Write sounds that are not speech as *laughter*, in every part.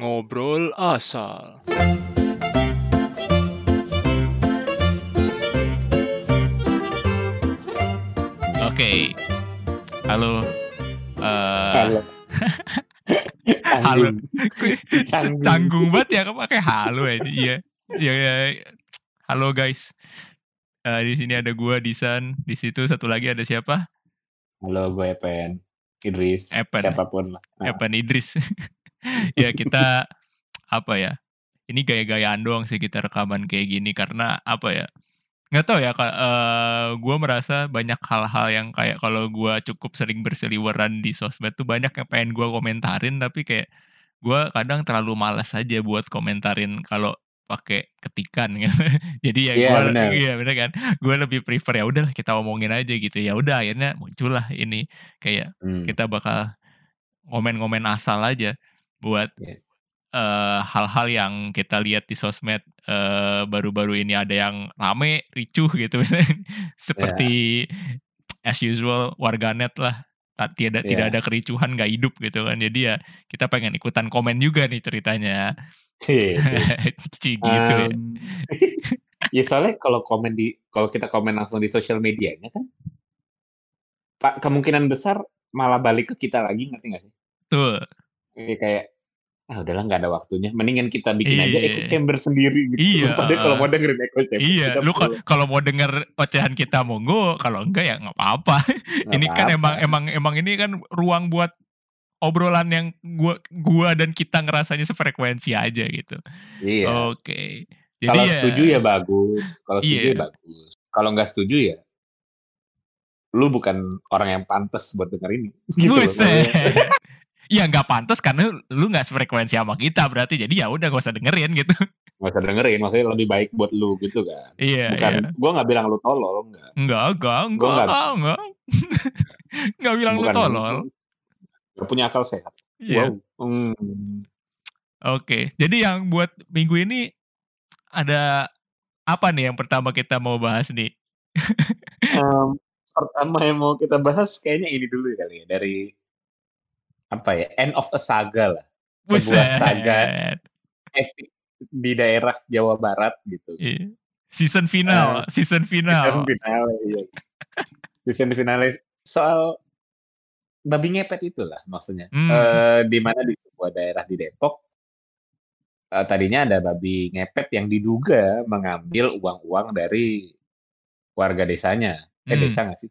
Ngobrol asal. Oke. Halo. Eh, Halo. *laughs* halo. Canggung. Canggung. banget ya pakai halo ya. Iya. Iya, iya. Halo guys. Eh, di sini ada gua Disan, di situ satu lagi ada siapa? Halo, gue Epen. Idris. Epen. Siapa pun lah. Nah, Evan Idris. *laughs* ya kita apa ya? Ini gaya-gayaan doang sih kita rekaman kayak gini karena apa ya? Nggak tahu ya. eh gue merasa banyak hal-hal yang kayak kalau gue cukup sering berseliweran di sosmed tuh banyak yang pengen gue komentarin tapi kayak gue kadang terlalu malas aja buat komentarin kalau pakai ketikan gitu. *laughs* Jadi ya Iya, gue iya bener kan. Gue lebih prefer ya udahlah kita omongin aja gitu. Ya udah akhirnya muncullah ini kayak hmm, kita bakal ngomen-ngomen asal aja buat Iya. hal-hal yang kita lihat di sosmed baru-baru ini ada yang rame, ricuh gitu. *laughs* Seperti as usual warganet lah tidak tidak Iya. ada kericuhan nggak hidup gitu kan. Jadi ya kita pengen ikutan komen juga nih ceritanya. Cie, cie. *laughs* Ci gitu ya. Um, *laughs* ya soalnya kalau komen di kalau kita komen langsung di sosial medianya kan pak kemungkinan besar malah balik ke kita lagi ngerti nggak sih? Tuh Kayak kayak ah udahlah nggak ada waktunya. Mendingan kita bikin aja Iya. echo chamber sendiri gitu. Iya, Padahal kalau mau dengerin echo chamber iya lu kalau mau denger ocehan kita monggo kalau enggak ya nggak apa-apa. *laughs* Ini kan emang emang emang ini kan ruang buat obrolan yang gua gua dan kita ngerasanya sefrekuensi aja gitu. iya. Oke. Jadi kalau ya setuju ya bagus. Kalau setuju Iya. ya bagus. Kalau nggak setuju ya lu bukan orang yang pantas buat denger ini. *laughs* Gitu buset. *laughs* Iya nggak pantas karena lu nggak sefrekuensi sama kita berarti jadi ya udah gak usah dengerin gitu. nggak usah dengerin maksudnya lebih baik buat lu gitu kan Iya bukan iya. gua nggak bilang lu tolol enggak Enggak enggak enggak Gua nggak- enggak. enggak. *laughs* Nggak bilang lu bukan tolol. Gak punya akal sehat Iya. wow Hmm. Oke. Jadi yang buat minggu ini ada apa nih yang pertama kita mau bahas nih? *laughs* Em, pertama yang mau kita bahas kayaknya ini dulu ya kali ya dari apa ya end of a saga lah Sebuah saga. Epic di daerah Jawa Barat gitu Iya. Season final, season season final. finale iya. season finale soal babi ngepet itulah maksudnya Hmm. Eh, di mana di sebuah daerah di Depok eh, tadinya ada babi ngepet yang diduga mengambil uang-uang dari warga desanya eh Hmm. desa nggak sih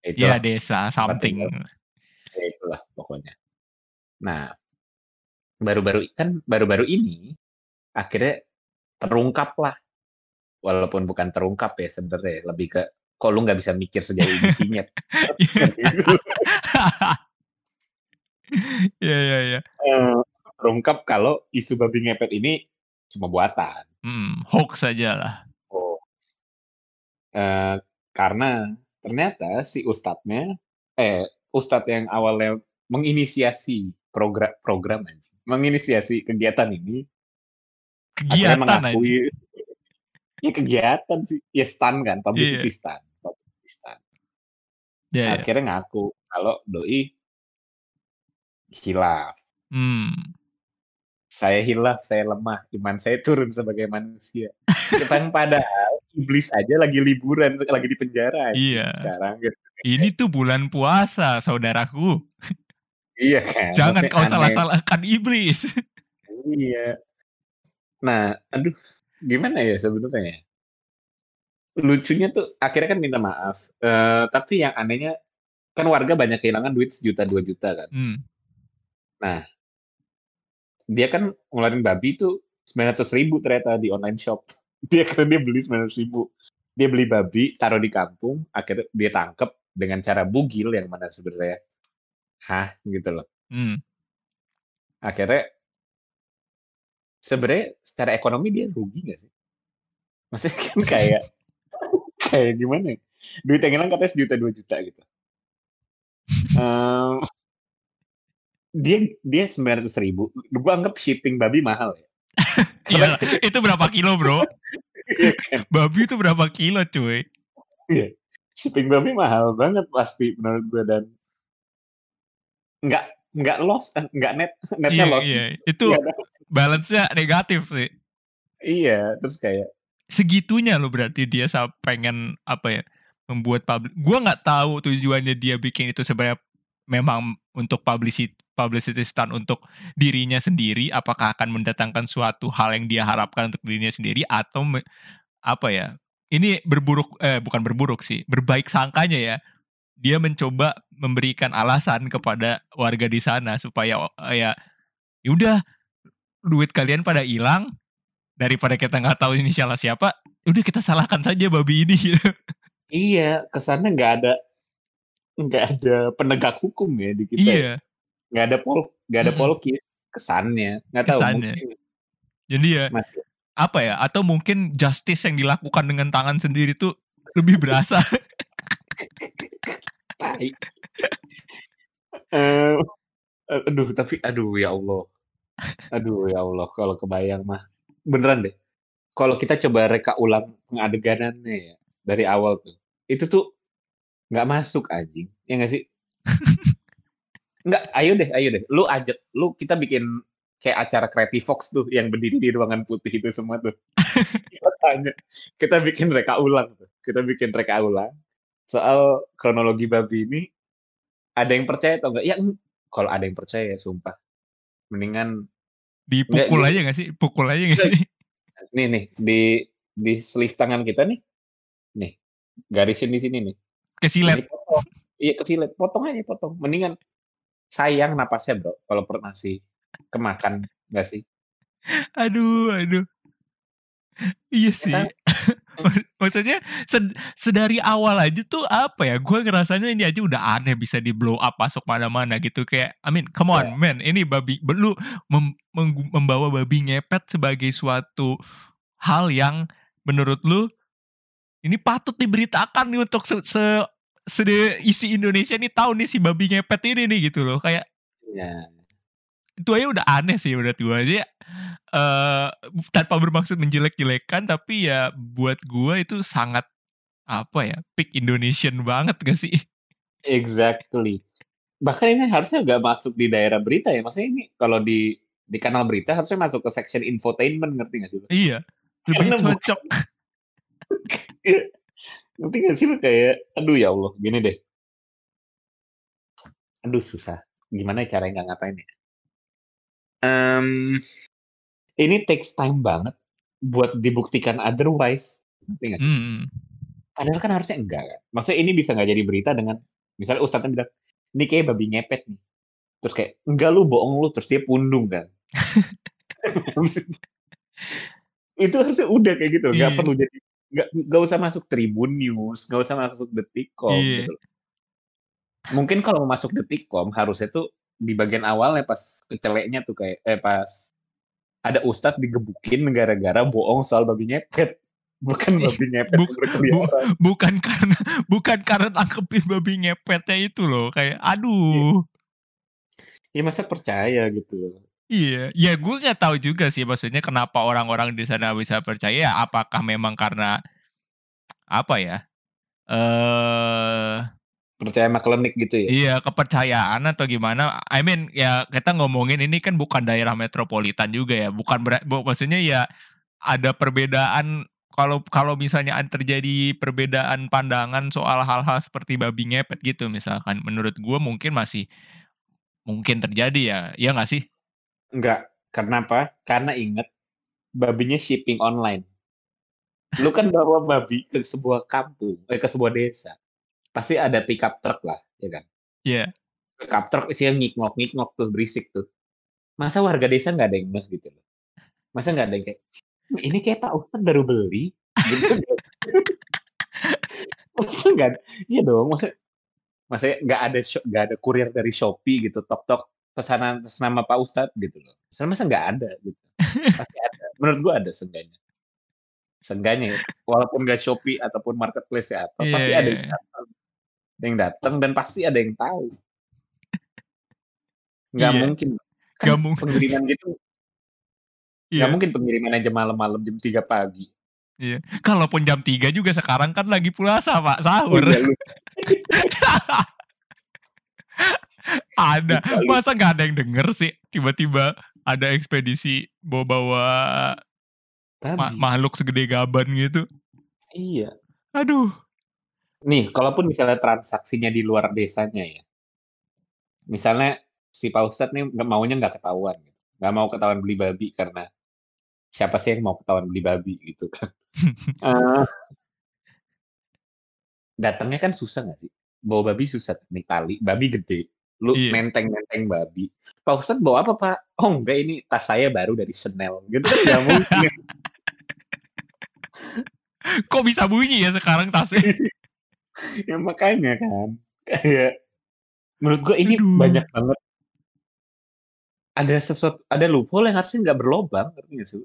Ya, Iya desa something. Pokoknya. Nah baru-baru kan baru-baru ini akhirnya terungkap lah walaupun bukan terungkap ya sebenarnya lebih ke kok lu nggak bisa mikir sejauh ini Iya iya iya. Eh, terungkap kalau isu babi ngepet ini cuma buatan. Hmm, hoax aja lah. oh Eh, karena ternyata si ustadznya eh ustadz yang awalnya menginisiasi program program anjing, menginisiasi kegiatan ini akhirnya Kegiatan aja. mengakui *laughs* ya kegiatan sih ya stan kan publicity Iya. stan publicity stan Iya, iya. akhirnya ngaku kalau doi hilaf Hmm. saya hilaf saya lemah iman saya turun sebagai manusia yang padahal iblis aja lagi liburan lagi di penjara Iya. sekarang gitu. Ini tuh bulan puasa, saudaraku. *laughs* iya kan Jangan Maksudnya kau salah-salahkan iblis. iya nah aduh gimana ya sebenarnya ya? lucunya tuh akhirnya kan minta maaf Eh, tapi yang anehnya kan warga banyak kehilangan duit sejuta dua juta kan Hmm. dia kan ngeluarin babi tuh 900 ribu ternyata di online shop *laughs* dia karena dia beli 900 ribu dia beli babi taruh di kampung akhirnya dia tangkep dengan cara bugil yang mana sebenarnya hah gitu loh Hmm. akhirnya sebenarnya secara ekonomi dia rugi gak sih maksudnya kan *laughs* kayak kayak gimana ya? duit yang hilang katanya sejuta dua juta gitu Em, dia dia sembilan ratus ribu gue anggap shipping babi mahal ya *laughs* Iya, itu berapa kilo, Bro? Iya kan? Babi itu berapa kilo, cuy? shipping babi mahal banget pasti menurut gue dan nggak nggak lost kan, nggak net, netnya Iya lost. iya, itu balance-nya negatif sih. Iya, terus kayak Segitunya loh berarti dia pengen, apa ya, membuat publi gua nggak tahu tujuannya dia bikin itu sebenarnya memang untuk publicity publicity stunt untuk dirinya sendiri, apakah akan mendatangkan suatu hal yang dia harapkan untuk dirinya sendiri atau me apa ya, ini berburuk eh, bukan berburuk sih, berbaik sangkanya ya. Dia mencoba memberikan alasan kepada warga di sana supaya, eee, ya, ya udah duit kalian pada hilang, daripada kita nggak tahu inisialnya siapa, udah kita salahkan saja babi ini. *laughs* Iya, kesannya nggak ada nggak ada penegak hukum ya di kita ya. Iya. Nggak ada pol nggak ada polkis, kesannya. Nggak tahu Kesannya. mungkin Jadi ya, masih apa ya, atau mungkin justice yang dilakukan dengan tangan sendiri tuh lebih berasa. *laughs* tai. *laughs* Eee, aduh tapi aduh ya Allah. Aduh ya Allah kalau kebayang mah. Beneran deh, kalau kita coba reka ulang pengadeganannya ya, dari awal tuh, itu tuh nggak masuk anjing, ya nggak sih? *laughs* Nggak, ayo deh ayo deh, lu ajak lu kita bikin kayak acara Creative Fox tuh yang berdiri di ruangan putih itu semua tuh. *laughs* Kita tanya, kita bikin reka ulang tuh, kita bikin reka ulang soal kronologi babi ini, ada yang percaya atau enggak? Ya, kalau ada yang percaya sumpah, mendingan Dipukul Nggak, aja nggak sih? Pukul aja nggak Nggak. sih? nih nih, di di sleeve tangan kita nih, nih, garisin di sini nih. Kesilet. Iya kesilet, potong aja potong, mendingan sayang napasnya Bro, kalau perut masih kemakan, nggak sih? Aduh aduh. Iya Ya sih. kan? Mak maksudnya sed sedari awal aja tuh, apa ya, gua ngerasanya ini aja udah aneh bisa di-blow up masuk mana-mana gitu, kayak I mean come Iya. on man, ini babi lu mem membawa babi ngepet sebagai suatu hal yang menurut lu, ini patut diberitakan nih untuk se se sede isi Indonesia nih tahu nih si babi ngepet ini nih gitu loh, kayak Iya. Itu aja udah aneh sih menurut gua sih, eee, tanpa bermaksud menjelek-jelekan, tapi ya buat gua itu sangat, apa ya, peak Indonesian banget gak sih? Exactly. Bahkan ini harusnya nggak masuk di daerah berita ya, maksudnya ini kalau di di kanal berita harusnya masuk ke section infotainment, ngerti nggak sih? Iya, lebih Karena cocok. *laughs* Ngerti nggak sih lu? Kayak, aduh ya Allah, gini deh. Aduh susah, gimana caranya nggak ngatain ya? Mmm, ini takes time banget buat dibuktikan otherwise, ngerti nggak sih? Mhm. Padahal kan harusnya enggak kan? Maksudnya ini bisa nggak jadi berita dengan misalnya ustadznya bilang, "Ini kayaknya babi ngepet nih." Terus kayak, "Enggak lu, bohong lu." Terus dia pundung kan. *laughs* Itu harusnya udah kayak gitu, nggak Iya. perlu jadi nggak nggak usah masuk Tribun News, nggak usah masuk Detikcom Iya. gitu. Mungkin kalau masuk Detikcom harusnya tuh di bagian awalnya pas keceleknya tuh kayak eh, pas ada ustadz digebukin gara-gara bohong soal babi ngepet. Bukan babi ngepet buk bu bukan karena bukan karena nangkepin babi ngepetnya itu loh, kayak Iya. aduh. Ya masa percaya gitu loh. Iya, ya gue nggak tahu juga sih maksudnya kenapa orang-orang di sana bisa percaya, apakah memang karena apa ya, eee Percaya sama klinik gitu ya? Iya, kepercayaan atau gimana, I mean ya kita ngomongin ini kan bukan daerah metropolitan juga ya, bukan bera bu maksudnya ya ada perbedaan kalau kalau misalnya terjadi perbedaan pandangan soal hal-hal seperti babi ngepet gitu misalkan, menurut gue mungkin masih mungkin terjadi ya, iya nggak sih? Enggak, karena apa? Karena inget babinya shipping online. Lu kan bawa babi ke sebuah kampung, eh, ke sebuah desa, pasti ada pickup truck lah, ya kan? Iya. Pickup truck isinya ngikngok-ngikngok tuh, berisik tuh. Masa warga desa nggak ada yang ngeh gitu loh? Masa nggak ada yang kayak, "Ini kayak Pak Ustadz baru beli," gitu kan? *laughs* Masa nggak ada iya dong, masa maksudnya nggak ada nggak ada kurir dari Shopee gitu, tok-tok pesanan atas nama Pak Ustadz gitu loh. Masa masa nggak ada gitu? Pasti ada, menurut gua ada seenggaknya. Seenggaknya ya, walaupun nggak Shopee ataupun marketplace ya apa, Iya pasti ada iya yang iya. datang. Ada yang datang dan pasti ada yang tahu. *laughs* Nggak Iya. mungkin, kan Nggak mung pengiriman gitu *laughs* nggak Iya. mungkin pengirimannya jam malam-malam, jam 3 pagi. Iya, kalaupun jam 3 juga sekarang kan lagi puasa Pak, Oh sahur. iya, lu *laughs* Ada. Masa nggak ada yang denger sih? Tiba-tiba ada ekspedisi bawa-bawa ma- makhluk segede gaban gitu. Iya. Aduh. Nih, kalaupun misalnya transaksinya di luar desanya ya. Misalnya si Pak Ustadz nih nggak maunya nggak ketahuan. gitu. Nggak mau ketahuan beli babi karena siapa sih yang mau ketahuan beli babi gitu kan. *laughs* Eh, datangnya kan susah nggak sih? Bawa babi susah nih tali, babi gede. Lu Iya. menteng-menteng babi. Pak Ustadz bawa apa Pak? Oh enggak ini tas saya baru dari Chanel. Gitu kan nggak mungkin. *laughs* Kok bisa bunyi ya sekarang tasnya? *laughs* ya makanya kan. Kayak menurut gue ini Aduh. banyak banget ada sesuatu ada loophole yang harusnya nggak berlobang ngerti nggak sih?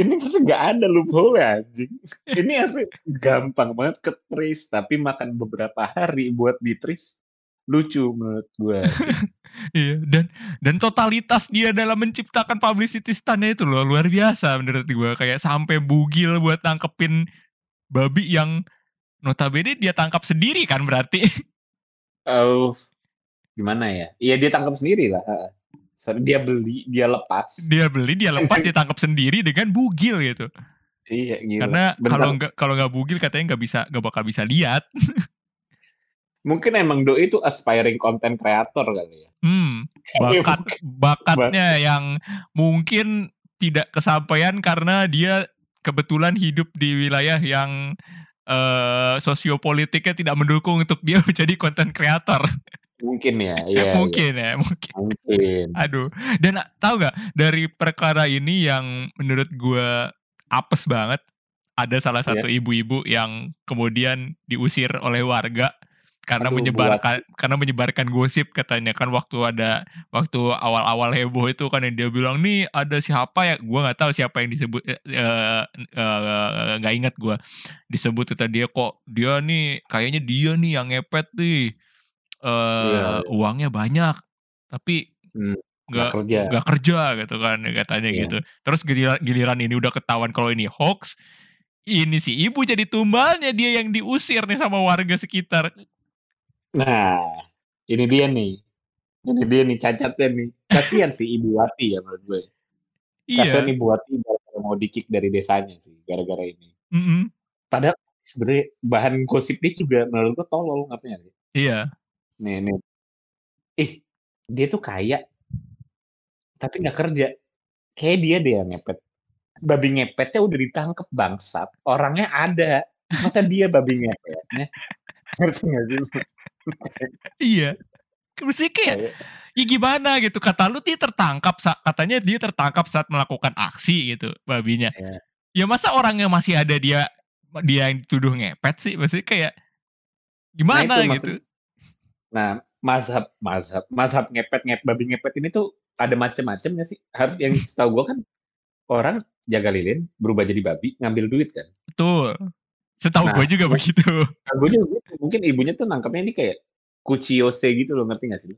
ini harusnya nggak ada loophole ya anjing. Ini harusnya gampang banget ke trace tapi makan beberapa hari buat di trace lucu menurut gue. Iya, dan dan totalitas dia dalam menciptakan publicity stunt itu loh luar biasa menurut gue kayak sampai bugil buat tangkepin babi yang notabene dia tangkap sendiri kan berarti. Oh, gimana ya? Iya dia tangkap sendiri lah. Sorry, dia beli, dia lepas. dia beli, dia lepas, dia tangkap sendiri dengan bugil gitu. Iya, gila. Karena kalau nggak kalau nggak bugil katanya nggak bisa nggak bakal bisa lihat. mungkin emang Doi itu aspiring content creator kali ya. Hmm, *laughs* bakat bakatnya yang mungkin tidak kesampaian karena dia kebetulan hidup di wilayah yang eh, sosiopolitiknya tidak mendukung untuk dia *laughs* menjadi content creator. Mungkin ya, *laughs* iya. iya. mungkin ya, mungkin. Mungkin. Aduh. Dan tahu gak dari perkara ini yang menurut gue apes banget. Ada salah Iya. satu ibu-ibu yang kemudian diusir oleh warga karena Aduh, menyebarkan karena menyebarkan gosip katanya kan waktu ada waktu awal-awal heboh itu kan yang dia bilang nih ada siapa ya gue nggak tahu siapa yang disebut eh, eh, eh, nggak ingat gue disebut itu dia kok dia nih kayaknya dia nih yang ngepet nih eh Iya. uangnya banyak tapi Hmm, nggak kerja. kerja gitu kan katanya Iya. gitu terus giliran, giliran ini udah ketahuan kalau ini hoax ini si ibu jadi tumbalnya dia yang diusir nih sama warga sekitar Nah, ini dia nih. Ini dia nih cacatnya nih. Kasihan sih Ibu Wati ya menurut gue. Kasihan iya Ibu Wati gara-gara mau dikick dari desanya sih gara-gara ini. mm-mm, Padahal sebenarnya bahan gosip dia juga menurut gue tolol ngerti nggak sih? iya Nih, nih. Ih, dia tuh kaya tapi nggak kerja. Kayak dia deh yang ngepet. Babi ngepetnya udah ditangkep bangsat. Orangnya ada. Masa dia babi ngepetnya? Ngerti nggak sih? lu? Iya. Mesti kayak ya gimana? gitu. Kata lu dia tertangkap katanya dia tertangkap saat melakukan aksi gitu babinya. Iya. ya masa orangnya masih ada dia dia yang dituduh ngepet sih? Maksudnya kayak gimana? itu gitu. Nah, mazhab mazhab mazhab ngepet ngep babi ngepet ini tuh ada macam-macam ya sih. Harus yang setahu gua kan orang jaga lilin berubah jadi babi ngambil duit kan. betul setahu Nah, gue *laughs* juga begitu Gue juga gitu. Mungkin ibunya tuh nangkapnya ini kayak kuciose gitu loh ngerti gak sih?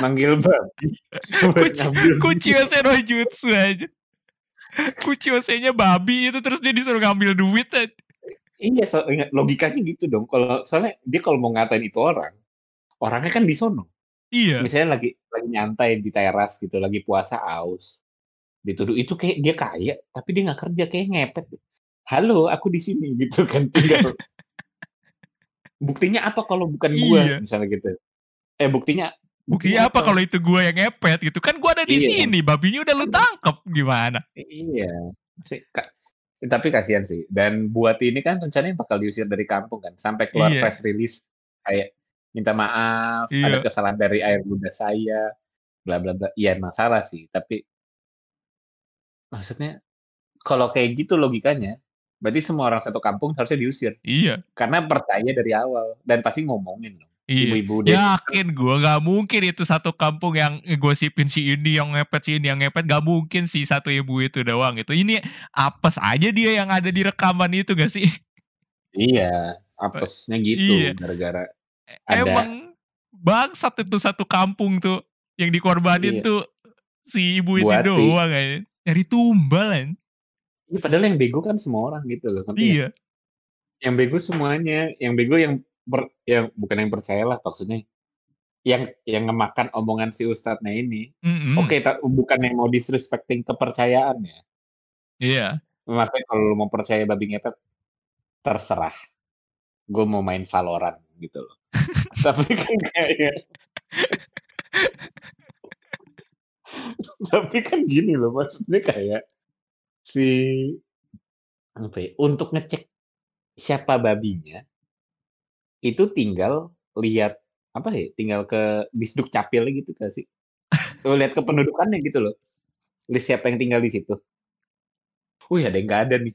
Manggil babi. *laughs* duit. kuciose no jutsu aja. Kuciosenya babi itu terus dia disuruh ngambil duit aja. Iya, so, logikanya gitu dong. Kalau soalnya dia kalau mau ngatain itu orang, orangnya kan di sono. Iya. Misalnya lagi lagi nyantai di teras gitu, lagi puasa aus. Dituduh itu kayak dia kaya, tapi dia nggak kerja kayak ngepet. Halo, aku di sini *laughs* gitu kan tinggal. *laughs* buktinya apa kalau bukan gua Iya. misalnya gitu. Eh buktinya Buktinya apa kalau itu gue yang ngepet gitu kan gue ada di Iya. sini babinya udah lu tangkep gimana Iya. Sih, tapi kasihan sih. Dan buat ini kan rencananya bakal diusir dari kampung kan, sampai keluar Iya. press release kayak minta maaf, Iya. ada kesalahan dari air bunda saya, bla bla bla. Iya emang salah sih, tapi maksudnya kalau kayak gitu logikanya, berarti semua orang satu kampung harusnya diusir iya karena percaya dari awal dan pasti ngomongin dong. iya Ibu-ibu deh. yakin gue nggak mungkin itu satu kampung yang ngegosipin si ini yang ngepet si ini yang ngepet gak mungkin si satu ibu itu doang gitu ini apes aja dia yang ada di rekaman itu gak sih Iya, apesnya gitu Iya. gara-gara Ada. emang bangsat itu satu kampung tuh yang dikorbanin Iya. tuh si ibu itu Buati. doang aja nyari tumbal kan Ini padahal yang bego kan semua orang gitu loh. nggak? iya yang bego semuanya, yang bego yang ber, yang bukan yang percaya lah maksudnya. yang yang ngemakan omongan si ustadznya ini. Mhm. Oke, ta bukan yang mau disrespecting kepercayaan ya. Iya. Maksudnya kalau lu mau percaya babi ngepet, terserah. Gue mau main Valorant gitu loh. *laughs* Tapi kan kayak *laughs* Tapi kan gini loh, maksudnya kayak si apa ya, untuk ngecek siapa babinya itu tinggal lihat apa ya, tinggal ke Disduk Capilnya gitu nggak sih? Lu lihat kependudukannya *laughs* gitu loh. List siapa yang tinggal di situ. Wih, ada yang nggak ada nih.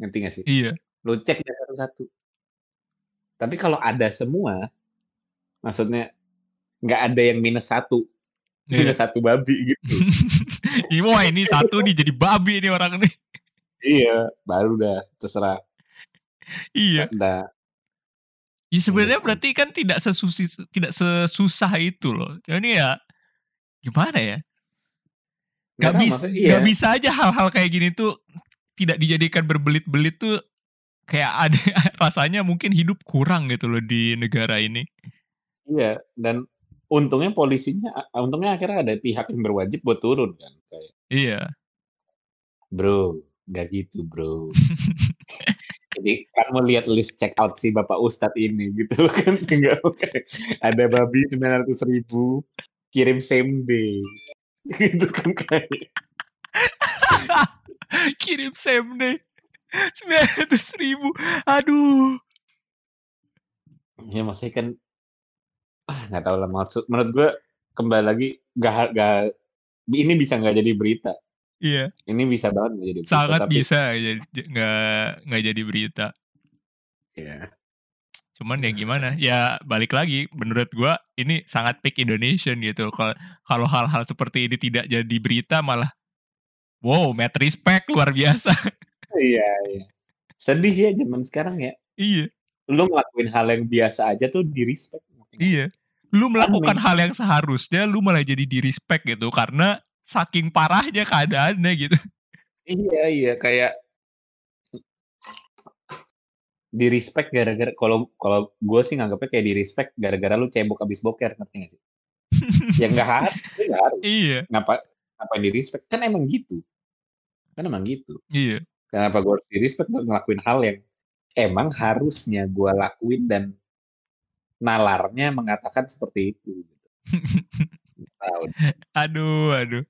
Ngerti nggak sih? Iya. Lu cek deh satu-satu. Tapi kalau ada semua, maksudnya nggak ada yang minus satu, Iya. minus satu babi gitu. *laughs* Wah ini satu nih jadi babi nih orang nih. iya, baru dah terserah. Iya. Dah. Ya sebenarnya Iya. berarti kan tidak sesusi tidak sesusah itu loh. Jadi ya gimana ya? Gak tahu, bisa, iya. gak bisa aja hal-hal kayak gini tuh tidak dijadikan berbelit-belit tuh kayak ada *laughs* rasanya mungkin hidup kurang gitu loh di negara ini. Iya, dan untungnya polisinya, untungnya akhirnya ada pihak yang berwajib buat turun kan. Kayak, Iya. bro, nggak gitu bro. *laughs* Jadi kan mau lihat list check out si Bapak Ustadz ini gitu *laughs* kan. Tinggal kayak ada babi 900 ribu, kirim same *laughs* day. Gitu kan kayak. Kirim same day. 900 ribu. Aduh. Ya maksudnya kan, ah nggak tahu lah maksud, menurut gue kembali lagi gak, gak, ini bisa nggak jadi berita. Iya. Ini bisa banget nggak jadi berita. Sangat tapi, bisa nggak nggak jadi berita. Ya, Cuman ya gimana? Ya balik lagi menurut gua ini sangat peak Indonesian gitu. Kalau kalau hal-hal seperti ini tidak jadi berita malah wow, mad respect luar biasa. iya, iya. Sedih ya zaman sekarang ya. iya, Lu ngelakuin hal yang biasa aja tuh di respect. iya. Lu melakukan Aneh. hal yang seharusnya lu malah jadi di respect gitu karena saking parahnya keadaannya gitu. Iya, iya kayak di respect gara-gara kalau kalau gue sih nganggapnya kayak di respect gara-gara lu cebok abis boker ngerti gak sih? ya nggak *laughs* harus, nggak harus. iya, Ngapa ngapain di respect? Kan emang gitu. Kan emang gitu. iya. Kenapa gue harus di respect ngelakuin hal yang emang harusnya gue lakuin dan nalarnya mengatakan seperti itu. Gitu. Aduh, aduh.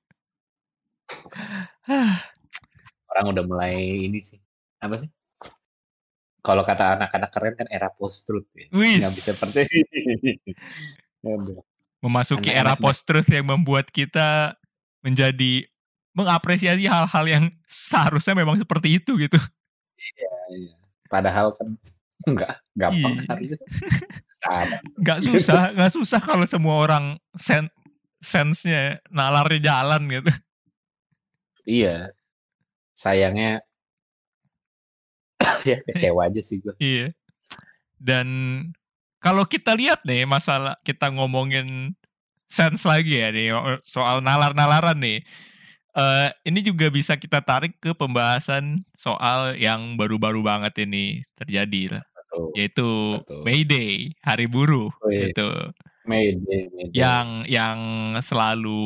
orang udah mulai ini sih. Apa sih? Kalau kata anak-anak keren kan era post truth ya. Wis. Nggak bisa. *laughs* Aduh. Memasuki Anak-anak era mah- post truth yang membuat kita menjadi mengapresiasi hal-hal yang seharusnya memang seperti itu gitu. Iya. Padahal kan *laughs* enggak gampang Iya. harusnya. Nggak susah, *laughs* nggak susah kalau semua orang sen sense-nya nalarnya jalan gitu. Iya. Sayangnya *coughs* ya kecewa aja sih gue. Iya. Dan kalau kita lihat nih masalah kita ngomongin sense lagi ya nih soal nalar-nalaran nih. Eh ini juga bisa kita tarik ke pembahasan soal yang baru-baru banget ini terjadi lah, Betul. yaitu Betul. May Day, Hari Buruh Oh, iya. gitu. Mayday, mayday. Yang yang selalu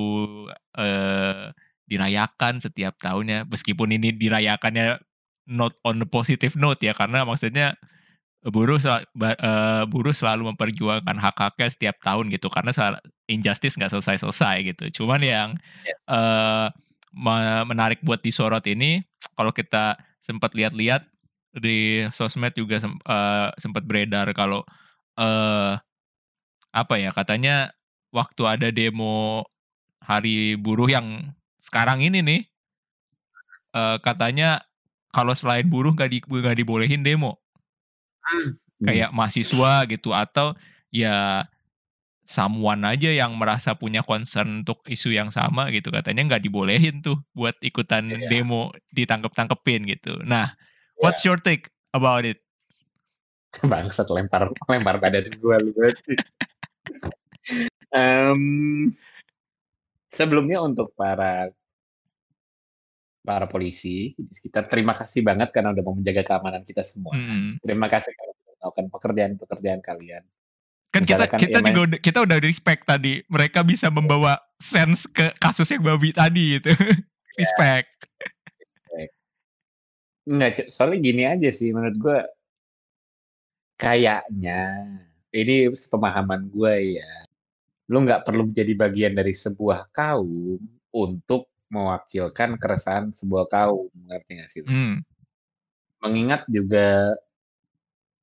eh dirayakan setiap tahunnya meskipun ini dirayakannya not on the positive note ya karena maksudnya buruh sel- eh, buruh selalu memperjuangkan hak-haknya setiap tahun gitu karena injustice nggak selesai-selesai gitu. Cuman yang Yes. me- menarik buat disorot ini kalau kita sempat lihat-lihat di sosmed juga sem- eh, sempat beredar kalau eh apa ya katanya waktu ada demo hari buruh yang sekarang ini nih eh, katanya kalau selain buruh nggak di, nggak dibolehin demo Hmm. kayak mahasiswa gitu atau ya someone aja yang merasa punya concern untuk isu yang sama gitu katanya nggak dibolehin tuh buat ikutan Iya. demo ditangkep-tangkepin gitu. Nah, what's your take about it? *laughs* bangsat lempar lempar badan gue lu. Em, sebelumnya untuk para para polisi di sekitar terima kasih banget karena udah mau menjaga keamanan kita semua. Mm, Terima kasih karena melakukan pekerjaan-pekerjaan kalian. Kan kita Misalkan kita juga udah, kita udah respect tadi. Mereka bisa membawa sense ke kasus yang babi tadi gitu. *laughs* respect. Enggak, soalnya gini aja sih menurut gue kayaknya ini pemahaman gue ya. Lu nggak perlu menjadi bagian dari sebuah kaum untuk mewakilkan keresahan sebuah kaum, ngerti nggak sih? lu? Hmm. Mengingat juga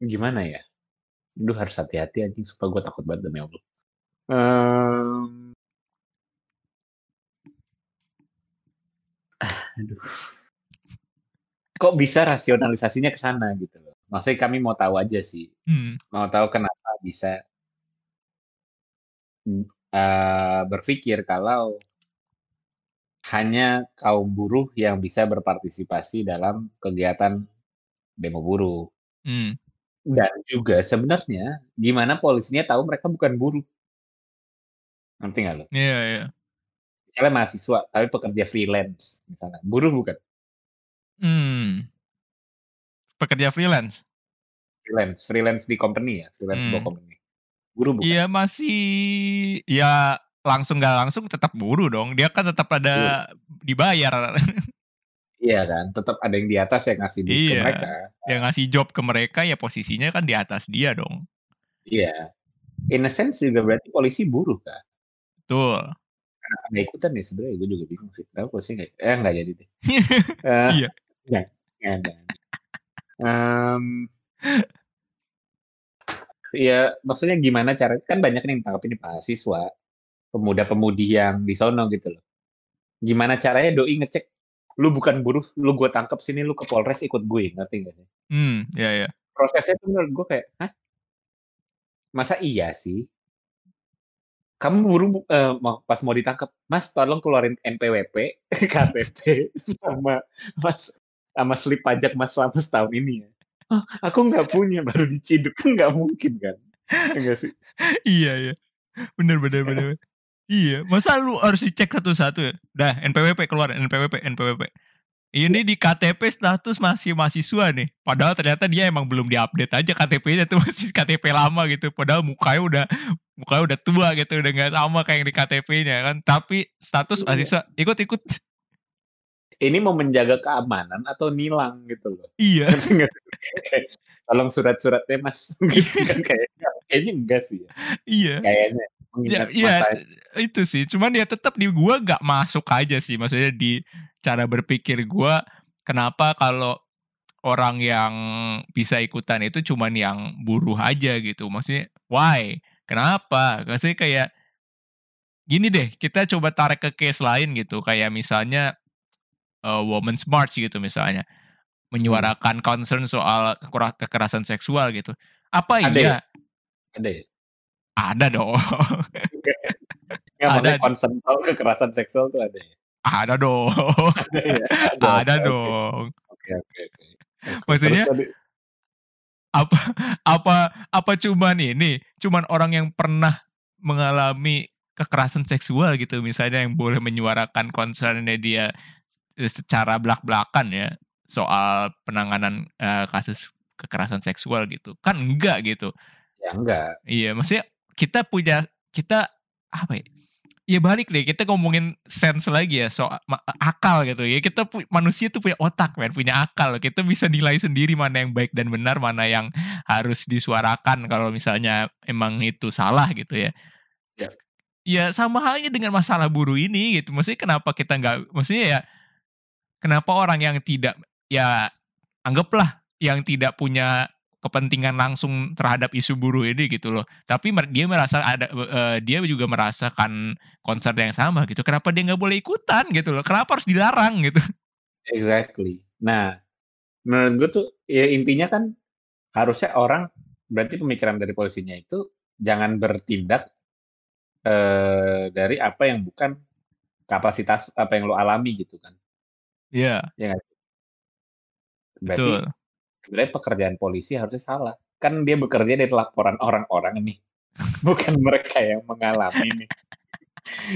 gimana ya? Aduh harus hati-hati anjing, supaya gue takut banget demi Allah. Em, ah, aduh. Kok bisa rasionalisasinya ke sana gitu loh. Maksudnya kami mau tahu aja sih. Hmm. Mau tahu kenapa bisa eh, berpikir kalau hanya kaum buruh yang bisa berpartisipasi dalam kegiatan demo buruh. Hmm. Dan juga sebenarnya gimana polisinya tahu mereka bukan buruh. Ngerti nggak lo? Iya, iya. Misalnya mahasiswa, tapi pekerja freelance. Misalnya. Buruh bukan? Hmm. Pekerja freelance. Freelance. Freelance di company ya. Freelance Hmm. company. Buruh bukan? Iya masih ya langsung gak langsung tetap buruh dong. Dia kan tetap ada dibayar Iya kan? Tetap ada yang di atas yang ngasih duit ke Iya. mereka. yang ngasih job ke mereka ya posisinya kan di atas dia dong. Iya. In a sense juga berarti polisi buruh kan? Betul. Nggak ikutan ya sebenarnya gue juga bingung sih. Kenapa polisi nggak? Eh nggak jadi deh. *laughs* Eh, Iya. Nggak, nggak ada. Em, ya maksudnya gimana cara kan banyak nih yang tangkap ini mahasiswa pemuda-pemudi yang di sono gitu loh. Gimana caranya doi ngecek lu bukan buruh lu gue tangkap sini lu ke Polres ikut gue ngerti gak sih? Hmm, ya ya. prosesnya tuh menurut gue kayak hah? Masa iya sih? Kamu buru eh, mau- pas mau ditangkap mas tolong keluarin NPWP KTP *laughs* sama mas sama slip pajak mas selama setahun ini ya oh, aku nggak punya baru diciduk kan nggak mungkin kan enggak sih iya iya. Bener bener bener. iya, masa lu harus dicek satu-satu ya? Dah, NPWP keluar, NPWP, NPWP. Ini di KTP status masih mahasiswa nih. Padahal ternyata dia emang belum diupdate aja KTP-nya tuh *laughs* masih KTP lama gitu. Padahal mukanya udah mukanya udah tua gitu, udah nggak sama kayak yang di KTP-nya kan. Tapi status Iya. mahasiswa ikut-ikut. Ini mau menjaga keamanan atau nilang gitu loh iya. *laughs* Tolong surat-suratnya mas *laughs* gitu kan kayaknya kayaknya enggak sih ya. Iya. kayaknya Ya, iya itu sih. Cuman ya tetap di gua gak masuk aja sih. Maksudnya di cara berpikir gua kenapa kalau orang yang bisa ikutan itu cuman yang buruh aja gitu. Maksudnya why? Kenapa? Maksudnya kayak gini deh, kita coba tarik ke case lain gitu. Kayak misalnya uh, Women's March gitu misalnya. Menyuarakan concern soal kekera- kekerasan seksual gitu. Apa Ada iya? ya? ada ya Ada dong. *laughs* Ada. concern soal kekerasan seksual tuh ada ya Ada dong. ada ya Ada *laughs* oke, dong. oke oke oke Oke, Maksudnya- terus Apa apa apa cuman ini, cuman orang yang pernah mengalami kekerasan seksual gitu misalnya yang boleh menyuarakan concernnya dia eh, secara belak-belakan ya soal penanganan eh, kasus kekerasan seksual gitu. Kan enggak gitu. ya enggak Iya, maksudnya kita punya kita apa ya? Ya balik deh, kita ngomongin sense lagi ya soal akal gitu ya. Kita pu- manusia tuh punya otak, men, punya akal. Kita bisa nilai sendiri mana yang baik dan benar, mana yang harus disuarakan kalau misalnya emang itu salah gitu ya. Ya. Ya sama halnya dengan masalah buruh ini gitu. Maksudnya kenapa kita nggak, maksudnya ya kenapa orang yang tidak ya anggaplah yang tidak punya kepentingan langsung terhadap isu buruh ini gitu loh. Tapi dia merasa ada eh, dia juga merasakan concern yang sama gitu. Kenapa dia nggak boleh ikutan gitu loh? Kenapa harus dilarang gitu? *laughs* exactly nah menurut gue tuh ya intinya kan harusnya orang berarti pemikiran dari polisinya itu jangan bertindak eh, dari apa yang bukan kapasitas apa yang lo alami gitu kan Iya, berarti betul. sebenarnya pekerjaan polisi harusnya salah. Kan dia bekerja dari laporan orang-orang nih, *laughs* bukan mereka yang mengalami nih.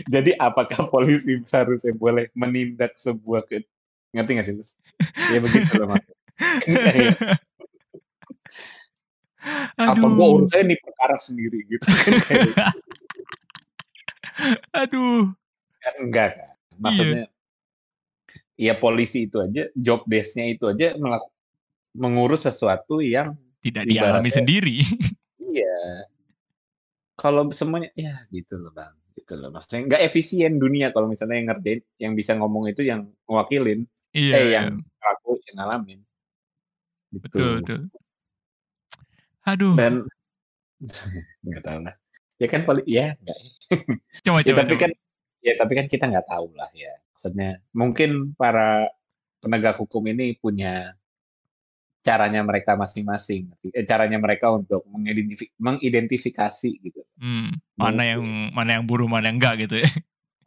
Jadi apakah polisi seharusnya boleh menindak sebuah ke ngerti nggak sih Gus? Ya begitu loh maksudnya. Kayak- Apa Aduh. gua urus aja nih perkara sendiri gitu kan kayak *laughs* Aduh. Kan enggak kan. Iya. Maksudnya ya polisi itu aja job desk-nya itu aja melaku mengurus sesuatu yang Tidak dialami sendiri. iya. Kalau semuanya ya gitu loh, Bang, gitu loh. Maksudnya nggak efisien dunia kalau misalnya yang ngerjain yang bisa ngomong itu yang ngewakilin, Iya, eh iya. yang ngelaku yang ngalamin. Betul, Gitu. betul. Aduh. Dan *laughs* nggak tahu lah. Ya kan poli ya enggak ya. Coba, Ya coba, tapi coba. kan ya tapi kan kita nggak tahu lah ya. Maksudnya mungkin para penegak hukum ini punya caranya mereka masing-masing. Eh, caranya mereka untuk mengidentifi mengidentifikasi gitu. Hmm, mana yang Mungkin. mana yang buruh, mana yang enggak gitu ya.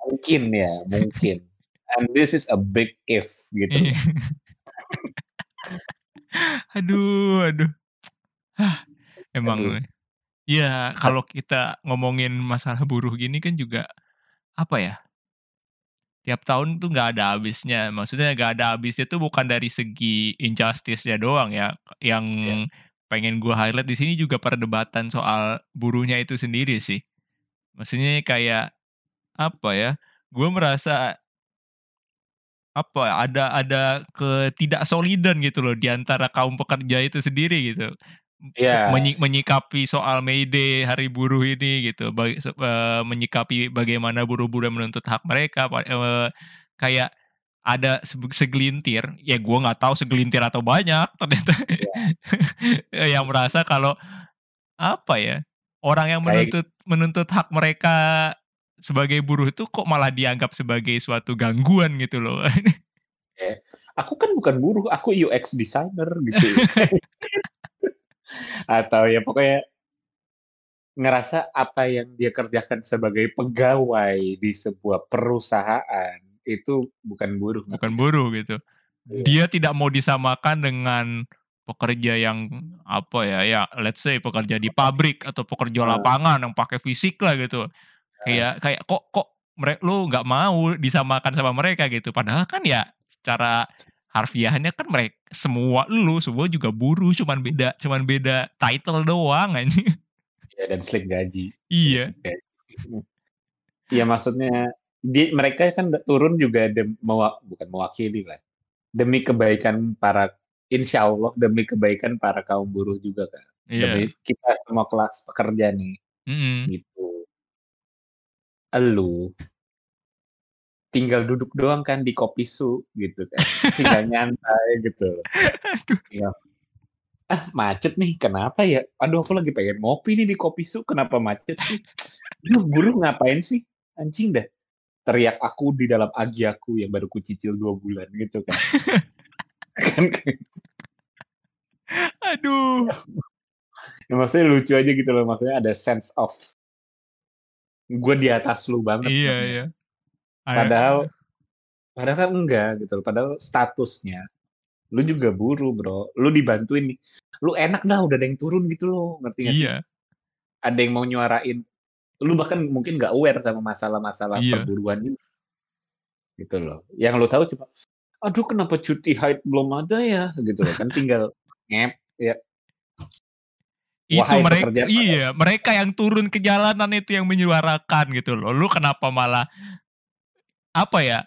Mungkin ya, mungkin. And this is a big if gitu Iya. Aduh, aduh. Hah, emang Aduh. ya kalau kita ngomongin masalah buruh gini kan juga apa ya? Tiap tahun tuh nggak ada habisnya. Maksudnya nggak ada habisnya tuh bukan dari segi injustice-nya doang ya. Yang Iya. pengen gua highlight di sini juga perdebatan soal buruhnya itu sendiri sih. Maksudnya kayak apa ya? Gue merasa apa ada ada ketidaksolidan gitu loh di antara kaum pekerja itu sendiri gitu. Iya. Menyi- menyikapi soal May Day, Hari Buruh ini gitu, eh, menyikapi bagaimana buruh-buruh menuntut hak mereka, eh, kayak ada se- segelintir, ya gue nggak tahu segelintir atau banyak *laughs* ternyata yang merasa kalau apa ya orang yang Kayak menuntut menuntut hak mereka sebagai buruh itu kok malah dianggap sebagai suatu gangguan gitu loh. *laughs* aku kan bukan buruh, aku UX designer gitu. *laughs* Atau ya pokoknya ngerasa apa yang dia kerjakan sebagai pegawai di sebuah perusahaan itu bukan buruh. bukan buruh gitu. Iya. Dia tidak mau disamakan dengan pekerja yang apa ya ya let's say pekerja di pabrik atau pekerja Nah. lapangan yang pakai fisik lah gitu. Kayak kayak kok kok mereka lu nggak mau disamakan sama mereka gitu. Padahal kan ya secara harfiahnya kan mereka semua lu semua juga buruh cuman beda cuman beda title doang anjing. Ya, dan slip gaji. iya. Iya maksudnya di, mereka kan turun juga dem, mewa- bukan mewakili lah demi kebaikan para insya Allah demi kebaikan para kaum buruh juga kan Iya. demi kita semua kelas pekerja nih Mm-mm. gitu elu tinggal duduk doang kan di kopi su gitu kan. Tinggal *laughs* nyantai gitu. Tinggal, ah macet nih kenapa ya? Aduh aku lagi pengen ngopi nih di kopi su kenapa macet sih? Duh, buruh ngapain sih? Anjing dah. Teriak aku di dalam agi aku yang baru kucicil dua bulan gitu kan. *laughs* Kan Aduh. ya, maksudnya lucu aja gitu loh maksudnya ada sense of gue di atas lu banget Iya maksudnya. iya. Ada- padahal padahal kan enggak gitu loh padahal statusnya lu juga buruh bro. Lu dibantuin nih. Lu enak dah udah ada yang turun gitu loh ngerti sih? Iya. ada yang mau nyuarain lu bahkan mungkin nggak aware sama masalah-masalah Iya. perburuan ini. Gitu loh. Yang lu tahu cuma aduh kenapa cuti haid belum ada ya? Gitu loh. Kan tinggal ngep ya. Itu Wahai mereka iya mereka yang turun ke jalanan itu yang menyuarakan gitu loh. Lu kenapa malah apa ya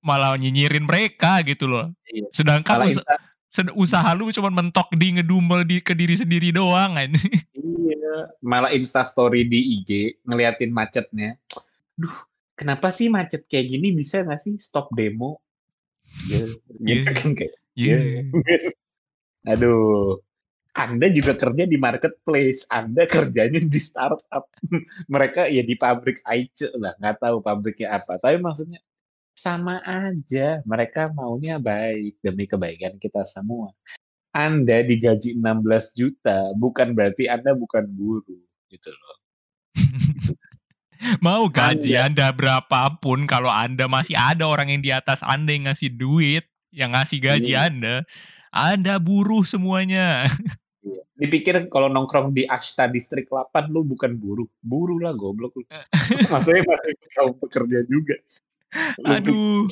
malah nyinyirin mereka gitu loh Iya. sedangkan insta- sed- usaha lu cuma mentok di ngedumel di ke diri sendiri doang kan iya malah insta story di IG ngeliatin macetnya duh kenapa sih macet kayak gini bisa nggak sih stop demo Iya. kan kayak Iya. Aduh. Anda juga kerja di marketplace, Anda kerjanya di startup. *laughs* Mereka ya di pabrik Aice lah, nggak tahu pabriknya apa. Tapi maksudnya sama aja. Mereka maunya baik demi kebaikan kita semua. Anda digaji 16 juta, bukan berarti Anda bukan buruh gitu loh. *laughs* mau gaji Anda- berapapun kalau anda masih ada orang yang di atas anda yang ngasih duit yang ngasih gaji Iya. anda anda buruh semuanya Iya. Dipikir kalau nongkrong di Ashta Distrik 8 lu bukan buruh. Buruh lah goblok lu. *laughs* Maksudnya masih kaum pekerja juga. Lu aduh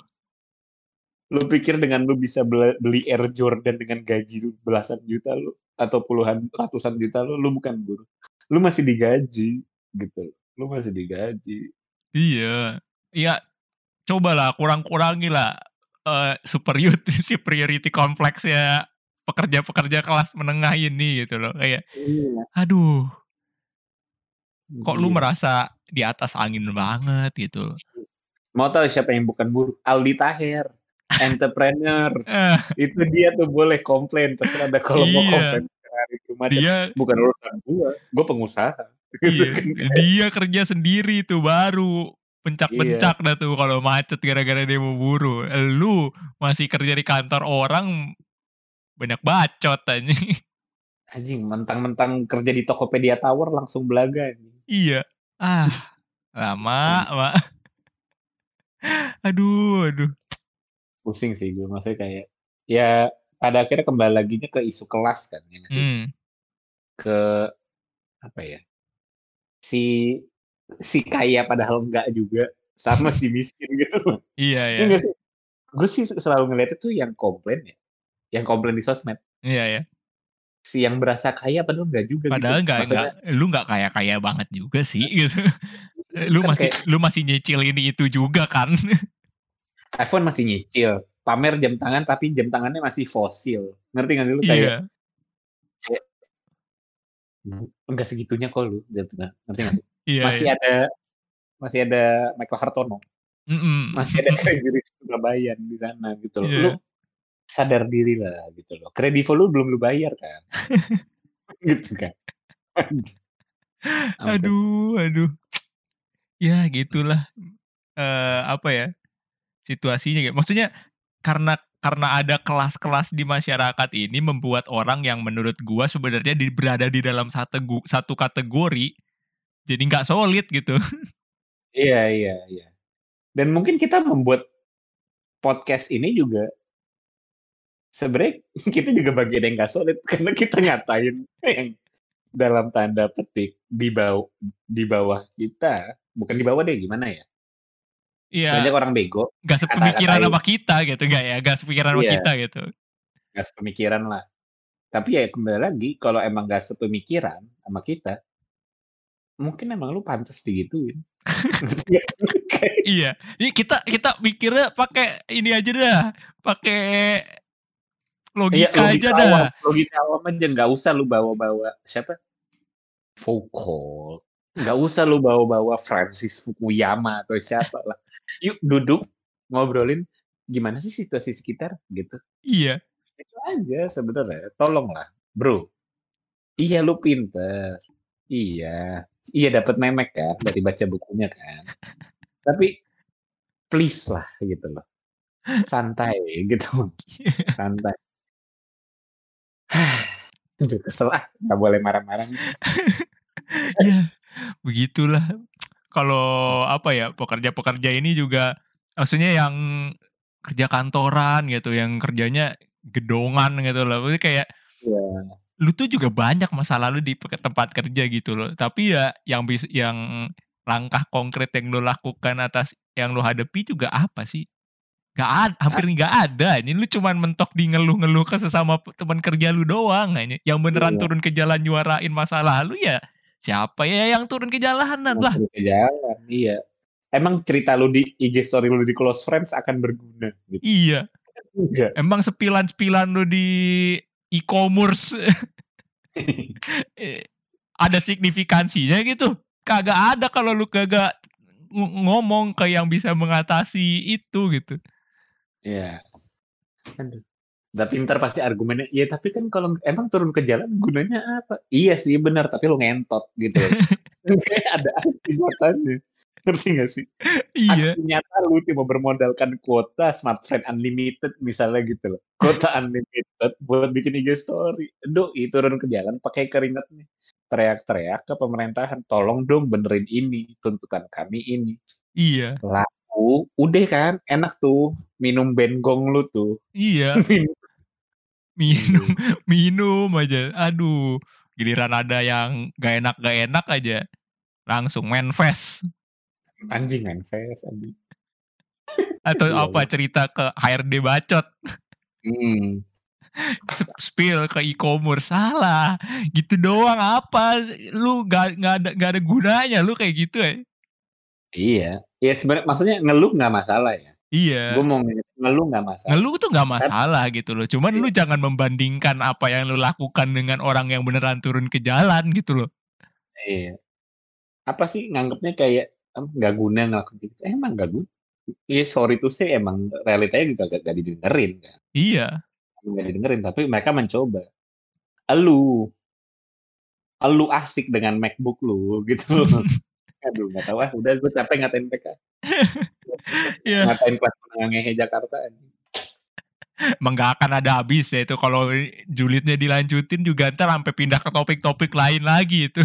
lu pikir dengan lu bisa beli Air Jordan dengan gaji lu belasan juta lu atau puluhan ratusan juta lu, lu bukan buruh. Lu masih digaji gitu. Lu masih digaji. Iya. Ya cobalah kurang-kurangi lah uh, *laughs* superiority superiority kompleksnya pekerja-pekerja kelas menengah ini gitu loh kayak Iya. aduh kok lu Iya. merasa di atas angin banget gitu Mau tahu siapa yang bukan buruh? Aldi Taher, *laughs* entrepreneur. *laughs* Itu dia tuh boleh komplain terserah ada kalau mau Iya. komplain hari itu macet. dia bukan urusan gua gua pengusaha iya, *laughs* dia kerja sendiri tuh baru pencak-pencak Iya. dah tuh kalau macet gara-gara dia mau buru lu masih kerja di kantor orang banyak bacot aja anjing mentang-mentang kerja di Tokopedia Tower langsung belaga anjing. iya ah lama mak aduh aduh pusing sih gue maksudnya kayak ya pada akhirnya kembali lagi ke isu kelas kan ya hmm. ke apa ya si si kaya padahal enggak juga sama si miskin gitu iya Iya ya? Gue sih selalu ngeliat itu yang komplain ya, yang komplain di sosmed. iya ya Si yang berasa kaya padahal enggak juga. padahal gitu. nggak Maksudnya, nggak lu nggak kaya kaya banget juga sih gitu *laughs* lu kan masih kayak lu masih nyicil ini itu juga kan *laughs* iPhone masih nyicil, pamer jam tangan tapi jam tangannya masih fosil. Ngerti nggak sih lu kayak iya enggak segitunya kok lu jam tangan. Ngerti nggak sih? *laughs* iya Masih iya. ada masih ada Michael Hartono, Mm-mm. masih ada Kredivo Surabaya di sana gitu loh. Iya. Lu sadar diri lah gitu loh. Kredivo lu belum lu bayar kan? gitu kan. Aduh aduh ya gitulah eh apa ya situasinya gitu. Maksudnya karena karena ada kelas-kelas di masyarakat ini membuat orang yang menurut gua sebenarnya di, berada di dalam satu satu kategori jadi nggak solid gitu. Iya, iya, iya. Dan mungkin kita membuat podcast ini juga sebenarnya *laughs* kita juga bagian yang gak solid karena kita ngatain *laughs* yang dalam tanda petik di bawah di bawah kita, bukan di bawah deh gimana ya? Iya, Banyak orang bego, nggak sepemikiran sama kita gitu nggak ya? Nggak sepikiran sama Iya. kita gitu. gak sepemikiran lah. Tapi ya kembali lagi kalau emang gak sepemikiran sama kita, mungkin emang lu pantas digituin. *laughs* Iya, ini kita kita mikirnya pakai ini aja dah, pakai Iya, logika aja dah. awam, logika awam aja nggak usah lu bawa-bawa siapa? Foucault. Nggak usah lu bawa-bawa Francis Fukuyama atau siapa lah. Yuk duduk ngobrolin gimana sih situasi sekitar gitu. Iya, Itu aja sebenarnya. Tolonglah, bro. Iya lu pinter. Iya. Iya dapat memek kan dari baca bukunya kan. Tapi please lah gitu loh. Santai gitu. *laughs* Santai. Aduh kesel ah. Nggak boleh marah-marah. ya begitulah. Kalau apa ya pekerja-pekerja ini juga, maksudnya yang kerja kantoran gitu, yang kerjanya gedongan gitu loh. Maksudnya kayak Iya. lu tuh juga banyak masa lalu di tempat kerja gitu loh. Tapi ya yang bis, yang langkah konkret yang lu lakukan atas yang lu hadapi juga apa sih? Gak ada, hampir nggak ada. Ini lu cuman mentok di ngeluh-ngeluh ke sesama teman kerja lu doang. Yang beneran Iya. turun ke jalan nyuarain masalah lu ya siapa ya yang turun ke jalanan lah. turun ke jalan, iya. Emang cerita lu di IG story lu di close friends akan berguna gitu. Iya, Enggak. emang sepilan-sepilan lu di e-commerce *laughs* eh, ada signifikansinya gitu. Kagak ada kalau lu kagak ng- ngomong ke yang bisa mengatasi itu gitu. Iya. Aduh. Tapi ntar pasti argumennya, ya tapi kan kalau emang turun ke jalan gunanya apa? Iya sih benar, tapi lu ngentot gitu. *laughs* Ada aksi nyatanya. Ngerti gak sih? Iya, Aksi nyata lu cuma bermodalkan kuota smartphone unlimited misalnya gitu loh. Kuota *laughs* unlimited buat bikin IG story. Doi turun ke jalan pakai keringat nih. Teriak-teriak ke pemerintahan, tolong dong benerin ini, tuntutan kami ini. iya, Laku, udah kan, enak tuh minum bengong lu tuh. iya. *laughs* Minum Minum, *laughs* minum aja. Aduh, giliran ada yang gak enak gak enak aja, langsung manifest anjing kan face anjing. atau *laughs* Iya, apa cerita ke HRD bacot. Hmm. *laughs* Sp- Spill ke e-commerce salah. Gitu doang apa? Lu gak, gak ada gak ada gunanya lu kayak gitu ya. Iya. Iya sebenarnya maksudnya ngeluh nggak masalah ya. Iya. Gue mau nge- ngeluh nggak masalah. Ngeluh tuh gak masalah gitu loh. Cuman Iya. lu jangan membandingkan apa yang lu lakukan dengan orang yang beneran turun ke jalan gitu loh. Iya. Apa sih nganggapnya kayak nggak guna ngelakuin gitu. Eh, emang nggak guna. Iya sorry to say emang realitanya juga gak, gak didengerin kan. Iya. Nggak didengerin tapi mereka mencoba. Elu. Elu asik dengan MacBook lu gitu. *laughs* Aduh nggak tahu ah udah gue capek ngatain mereka. *laughs* Iya. Ngatain kelas menengah Jakarta. Emang gak akan ada habis ya itu kalau julidnya dilanjutin juga ntar sampai pindah ke topik-topik lain lagi itu.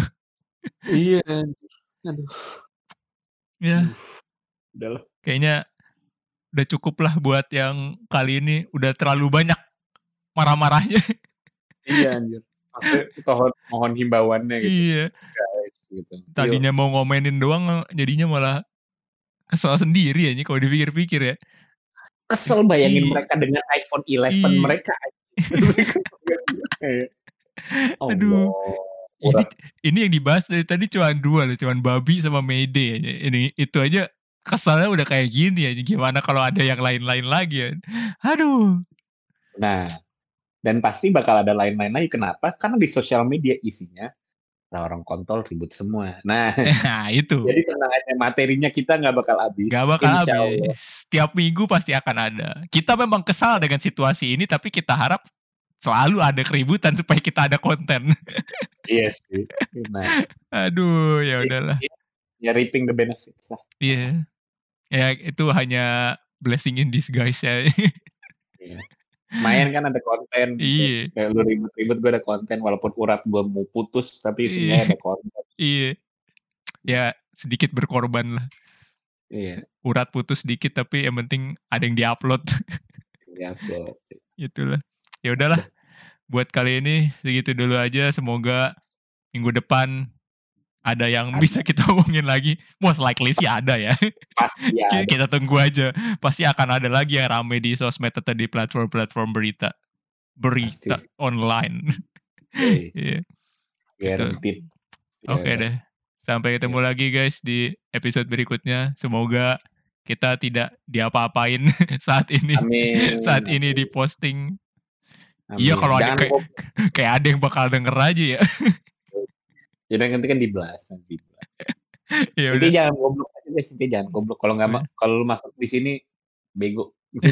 iya. Aduh. Ya, Udah lah. kayaknya udah cukup lah buat yang kali ini udah terlalu banyak marah-marahnya. Iya anjir. Mohon, mohon himbauannya gitu. iya. guys, gitu. Yuk. Tadinya mau ngomenin doang jadinya malah kesel sendiri aja kalau dipikir-pikir ya. kesel bayangin mereka dengan iPhone 11 Iya. mereka. *laughs* Kayak, Aduh. Ini ini yang dibahas dari tadi cuma dua loh, cuma babi sama aja. Ini itu aja kesalnya udah kayak gini aja. Gimana kalau ada yang lain-lain lagi ya? Aduh. Nah, dan pasti bakal ada lain-lain lagi. Kenapa? Karena di sosial media isinya orang kontol ribut semua. Nah, *laughs* Nah, itu. jadi tenang aja materinya kita nggak bakal habis. Gak bakal Insya Allah. habis. Setiap minggu pasti akan ada. Kita memang kesal dengan situasi ini, tapi kita harap selalu ada keributan *laughs* supaya kita ada konten. *laughs* Iya sih. Nah, Aduh, ya udahlah. ya reaping the benefits lah. Iya. Ya itu hanya blessing in disguise ya. Iya. Main kan ada konten. iya, Kayak lu ribut-ribut gue ada konten walaupun urat gue mau putus tapi Iya. sebenarnya ada konten. iya. Ya sedikit berkorban lah. Iya. Urat putus sedikit tapi yang penting ada yang diupload. Ya, upload. Itulah. Ya udahlah. Buat kali ini segitu dulu aja. Semoga minggu depan ada yang Ada. bisa kita *laughs* omongin lagi. Most likely sih ada ya. Pasti. *laughs* Ki- kita tunggu aja. Pasti akan ada lagi yang rame di sosmed atau di platform-platform berita. Berita Pasti. online. *laughs* Oke, Iya. Guaranteed. Oke Ya. deh. Sampai ketemu lagi guys di episode berikutnya. Semoga kita tidak diapa-apain saat ini. Amin. Saat ini di posting. Amin. Iya, kalau ada kayak-. Kayak ada yang bakal denger aja ya. Jadi penting kan di blast nanti. *laughs* ya udah. jangan goblok aja guys, intinya jangan goblok. Kalau nggak Iya. kalau lu masuk di sini bego. *laughs*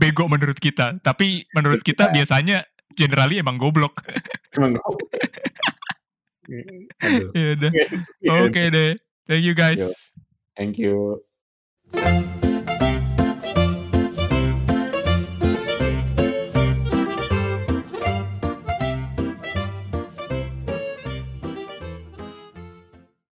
Bego menurut kita. Tapi menurut kita biasanya generally emang goblok. Emang goblok. *laughs* Aduh. ya udah. Oke deh. Thank you guys. Yo. Thank you.